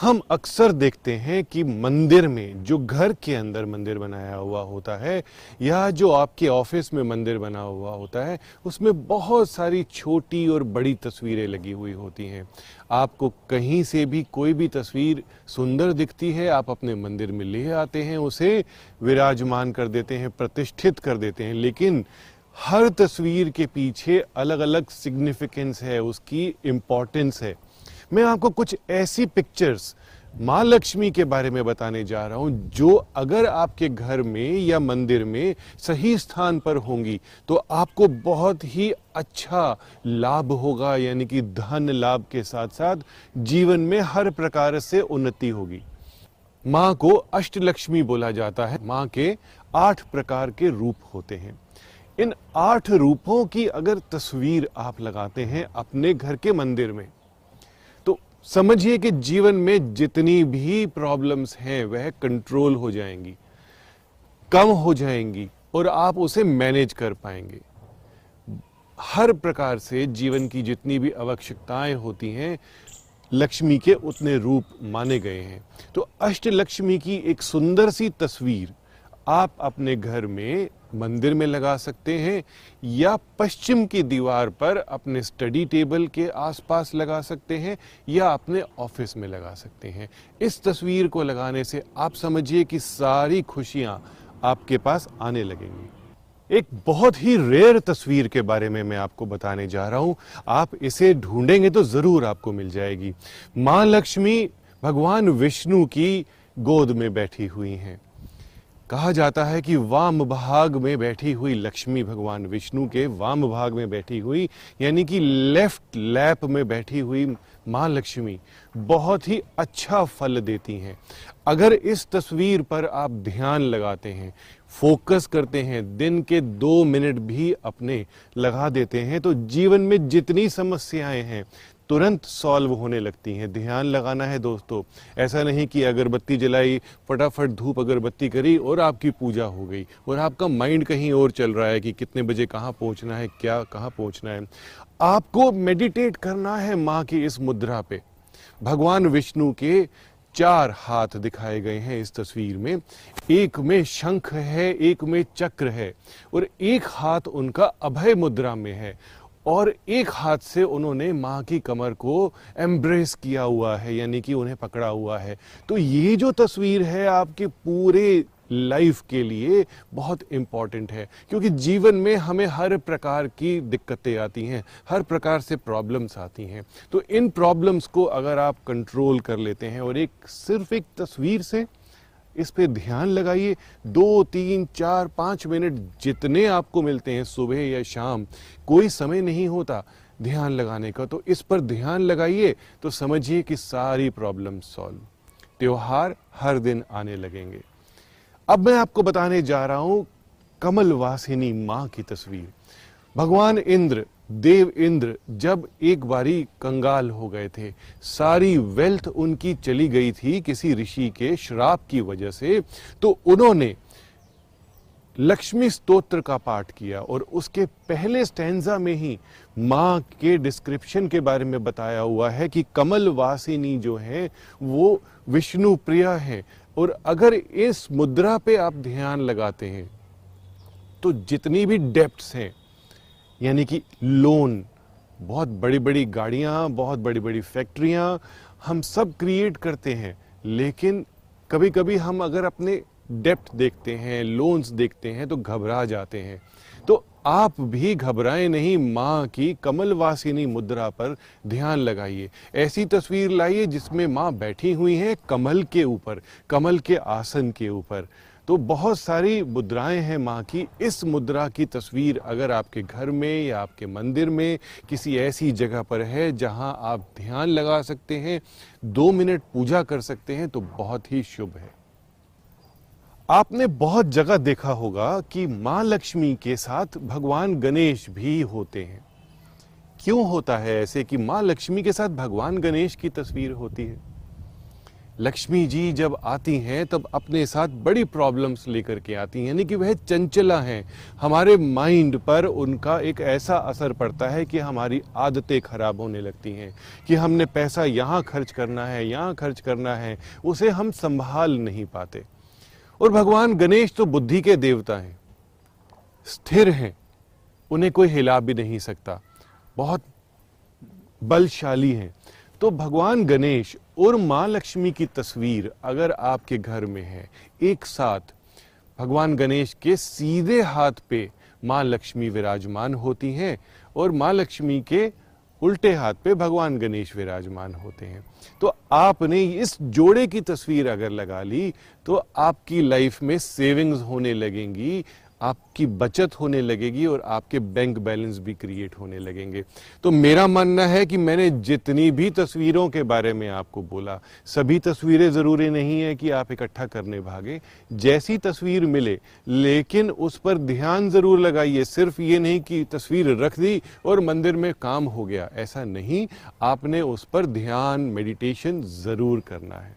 हम अक्सर देखते हैं कि मंदिर में जो घर के अंदर मंदिर बनाया हुआ होता है, या जो आपके ऑफ़िस में मंदिर बना हुआ होता है, उसमें बहुत सारी छोटी और बड़ी तस्वीरें लगी हुई होती हैं। आपको कहीं से भी कोई भी तस्वीर सुंदर दिखती है, आप अपने मंदिर में ले आते हैं, उसे विराजमान कर देते हैं, प्रतिष्ठित कर देते हैं, लेकिन हर तस्वीर के पीछे अलग अलग सिग्निफिकेंस है, उसकी इम्पोर्टेंस है। मैं आपको कुछ ऐसी पिक्चर्स माँ लक्ष्मी के बारे में बताने जा रहा हूँ, जो अगर आपके घर में या मंदिर में सही स्थान पर होंगी तो आपको बहुत ही अच्छा लाभ होगा, यानी कि धन लाभ के साथ साथ जीवन में हर प्रकार से उन्नति होगी। माँ को अष्टलक्ष्मी बोला जाता है। माँ के आठ प्रकार के रूप होते हैं। इन आठ रूपों की अगर तस्वीर आप लगाते हैं अपने घर के मंदिर में समझिए कि जीवन में जितनी भी प्रॉब्लम्स हैं, वह कंट्रोल हो जाएँगी, कम हो जाएँगी और आप उसे मैनेज कर पाएँगे। हर प्रकार से जीवन की जितनी भी आवश्यकताएँ होती हैं, लक्ष्मी के उतने रूप माने गए हैं। तो अष्ट लक्ष्मी की एक सुंदर सी तस्वीर आप अपने घर में मंदिर में लगा सकते हैं या पश्चिम की दीवार पर अपने स्टडी टेबल के आसपास लगा सकते हैं या अपने ऑफ़िस में लगा सकते हैं। इस तस्वीर को लगाने से आप समझिए कि सारी खुशियाँ आपके पास आने लगेंगी। एक बहुत ही रेयर तस्वीर के बारे में मैं आपको बताने जा रहा हूँ। आप इसे ढूंढेंगे तो ज़रूर आपको मिल जाएगी। माँ लक्ष्मी भगवान विष्णु की गोद में बैठी हुई हैं। कहा जाता है कि वाम भाग में बैठी हुई लक्ष्मी भगवान विष्णु के वाम भाग में बैठी हुई, यानी कि लेफ़्ट लैप में बैठी हुई माँ लक्ष्मी बहुत ही अच्छा फल देती हैं। अगर इस तस्वीर पर आप ध्यान लगाते हैं फोकस करते हैं, दिन के दो मिनट भी अपने लगा देते हैं। तो जीवन में जितनी समस्याएँ हैं, तुरंत सॉल्व होने लगती हैं। ध्यान लगाना है दोस्तों। ऐसा नहीं कि अगरबत्ती जलाई, फटाफट धूप अगरबत्ती करी और आपकी पूजा हो गई और आपका माइंड कहीं और चल रहा है कि कितने बजे कहाँ पहुँचना है, क्या कहाँ पहुँचना है। आपको मेडिटेट करना है माँ की इस मुद्रा पे। भगवान विष्णु के चार हाथ दिखाए गए हैं इस तस्वीर में। एक में शंख है, एक में चक्र है और एक हाथ उनका अभय मुद्रा में है और एक हाथ से उन्होंने माँ की कमर को एम्ब्रेस किया हुआ है, यानी कि उन्हें पकड़ा हुआ है। तो ये जो तस्वीर है आपके पूरे लाइफ के लिए बहुत इंपॉर्टेंट है, क्योंकि जीवन में हमें हर प्रकार की दिक्कतें आती हैं, हर प्रकार से प्रॉब्लम्स आती हैं। तो इन प्रॉब्लम्स को अगर आप कंट्रोल कर लेते हैं और एक सिर्फ़ एक तस्वीर से इस पे ध्यान लगाइए, दो, तीन, चार, पाँच मिनट जितने आपको मिलते हैं सुबह या शाम, कोई समय नहीं होता ध्यान लगाने का। तो इस पर ध्यान लगाइए तो समझिए कि सारी प्रॉब्लम सॉल्व। त्योहार हर दिन आने लगेंगे। अब मैं आपको बताने जा रहा हूँ कमल वासिनी माँ की तस्वीर। भगवान इंद्र, देव इंद्र जब एक बारी कंगाल हो गए थे, सारी वेल्थ उनकी चली गई थी किसी ऋषि के श्राप की वजह से तो उन्होंने लक्ष्मी स्तोत्र का पाठ किया और उसके पहले स्टैंजा में ही माँ के डिस्क्रिप्शन के बारे में बताया हुआ है कि कमल वासिनी जो है, वो विष्णु प्रिया है। और अगर इस मुद्रा पे आप ध्यान लगाते हैं तो जितनी भी डेप्ट्स हैं, यानी कि लोन बहुत बड़ी बड़ी गाड़ियाँ, बहुत बड़ी बड़ी फैक्ट्रियाँ हम सब क्रिएट करते हैं। लेकिन कभी कभी हम अगर अपने डेप्ट देखते हैं लोन्स देखते हैं तो घबरा जाते हैं। आप भी घबराएँ नहीं, माँ की कमलवासिनी मुद्रा पर ध्यान लगाइए। ऐसी तस्वीर लाइए जिसमें माँ बैठी हुई हैं कमल के ऊपर, कमल के आसन के ऊपर। तो बहुत सारी मुद्राएँ हैं माँ की। इस मुद्रा की तस्वीर अगर आपके घर में या आपके मंदिर में किसी ऐसी जगह पर है जहाँ आप ध्यान लगा सकते हैं, दो मिनट पूजा कर सकते हैं तो बहुत ही शुभ है। आपने बहुत जगह देखा होगा कि माँ लक्ष्मी के साथ भगवान गणेश भी होते हैं। क्यों होता है ऐसे कि माँ लक्ष्मी के साथ भगवान गणेश की तस्वीर होती है? लक्ष्मी जी जब आती हैं, तब अपने साथ बड़ी प्रॉब्लम्स लेकर के आती हैं, यानी कि वह चंचला हैं। हमारे माइंड पर उनका एक ऐसा असर पड़ता है कि हमारी आदतें खराब होने लगती हैं, कि हमने पैसा यहाँ खर्च करना है, यहाँ खर्च करना है, उसे हम संभाल नहीं पाते। और भगवान गणेश तो बुद्धि के देवता हैं। स्थिर हैं। उन्हें कोई हिला भी नहीं सकता। बहुत बलशाली हैं। तो भगवान गणेश और माँ लक्ष्मी की तस्वीर अगर आपके घर में है, एक साथ भगवान गणेश के सीधे हाथ पे माँ लक्ष्मी विराजमान होती हैं और माँ लक्ष्मी के उल्टे हाथ पे भगवान गणेश विराजमान होते हैं। तो आपने इस जोड़े की तस्वीर अगर लगा ली तो आपकी लाइफ में सेविंग्स होने लगेंगी। आपकी बचत होने लगेगी और आपके बैंक बैलेंस भी क्रिएट होने लगेंगे। तो मेरा मानना है कि मैंने जितनी भी तस्वीरों के बारे में आपको बोला, सभी तस्वीरें ज़रूरी नहीं है कि आप इकट्ठा करने भागे। जैसी तस्वीर मिले, लेकिन उस पर ध्यान ज़रूर लगाइए। सिर्फ़ ये नहीं कि तस्वीर रख दी और मंदिर में काम हो गया, ऐसा नहीं। आपने उस पर ध्यान मेडिटेशन ज़रूर करना है।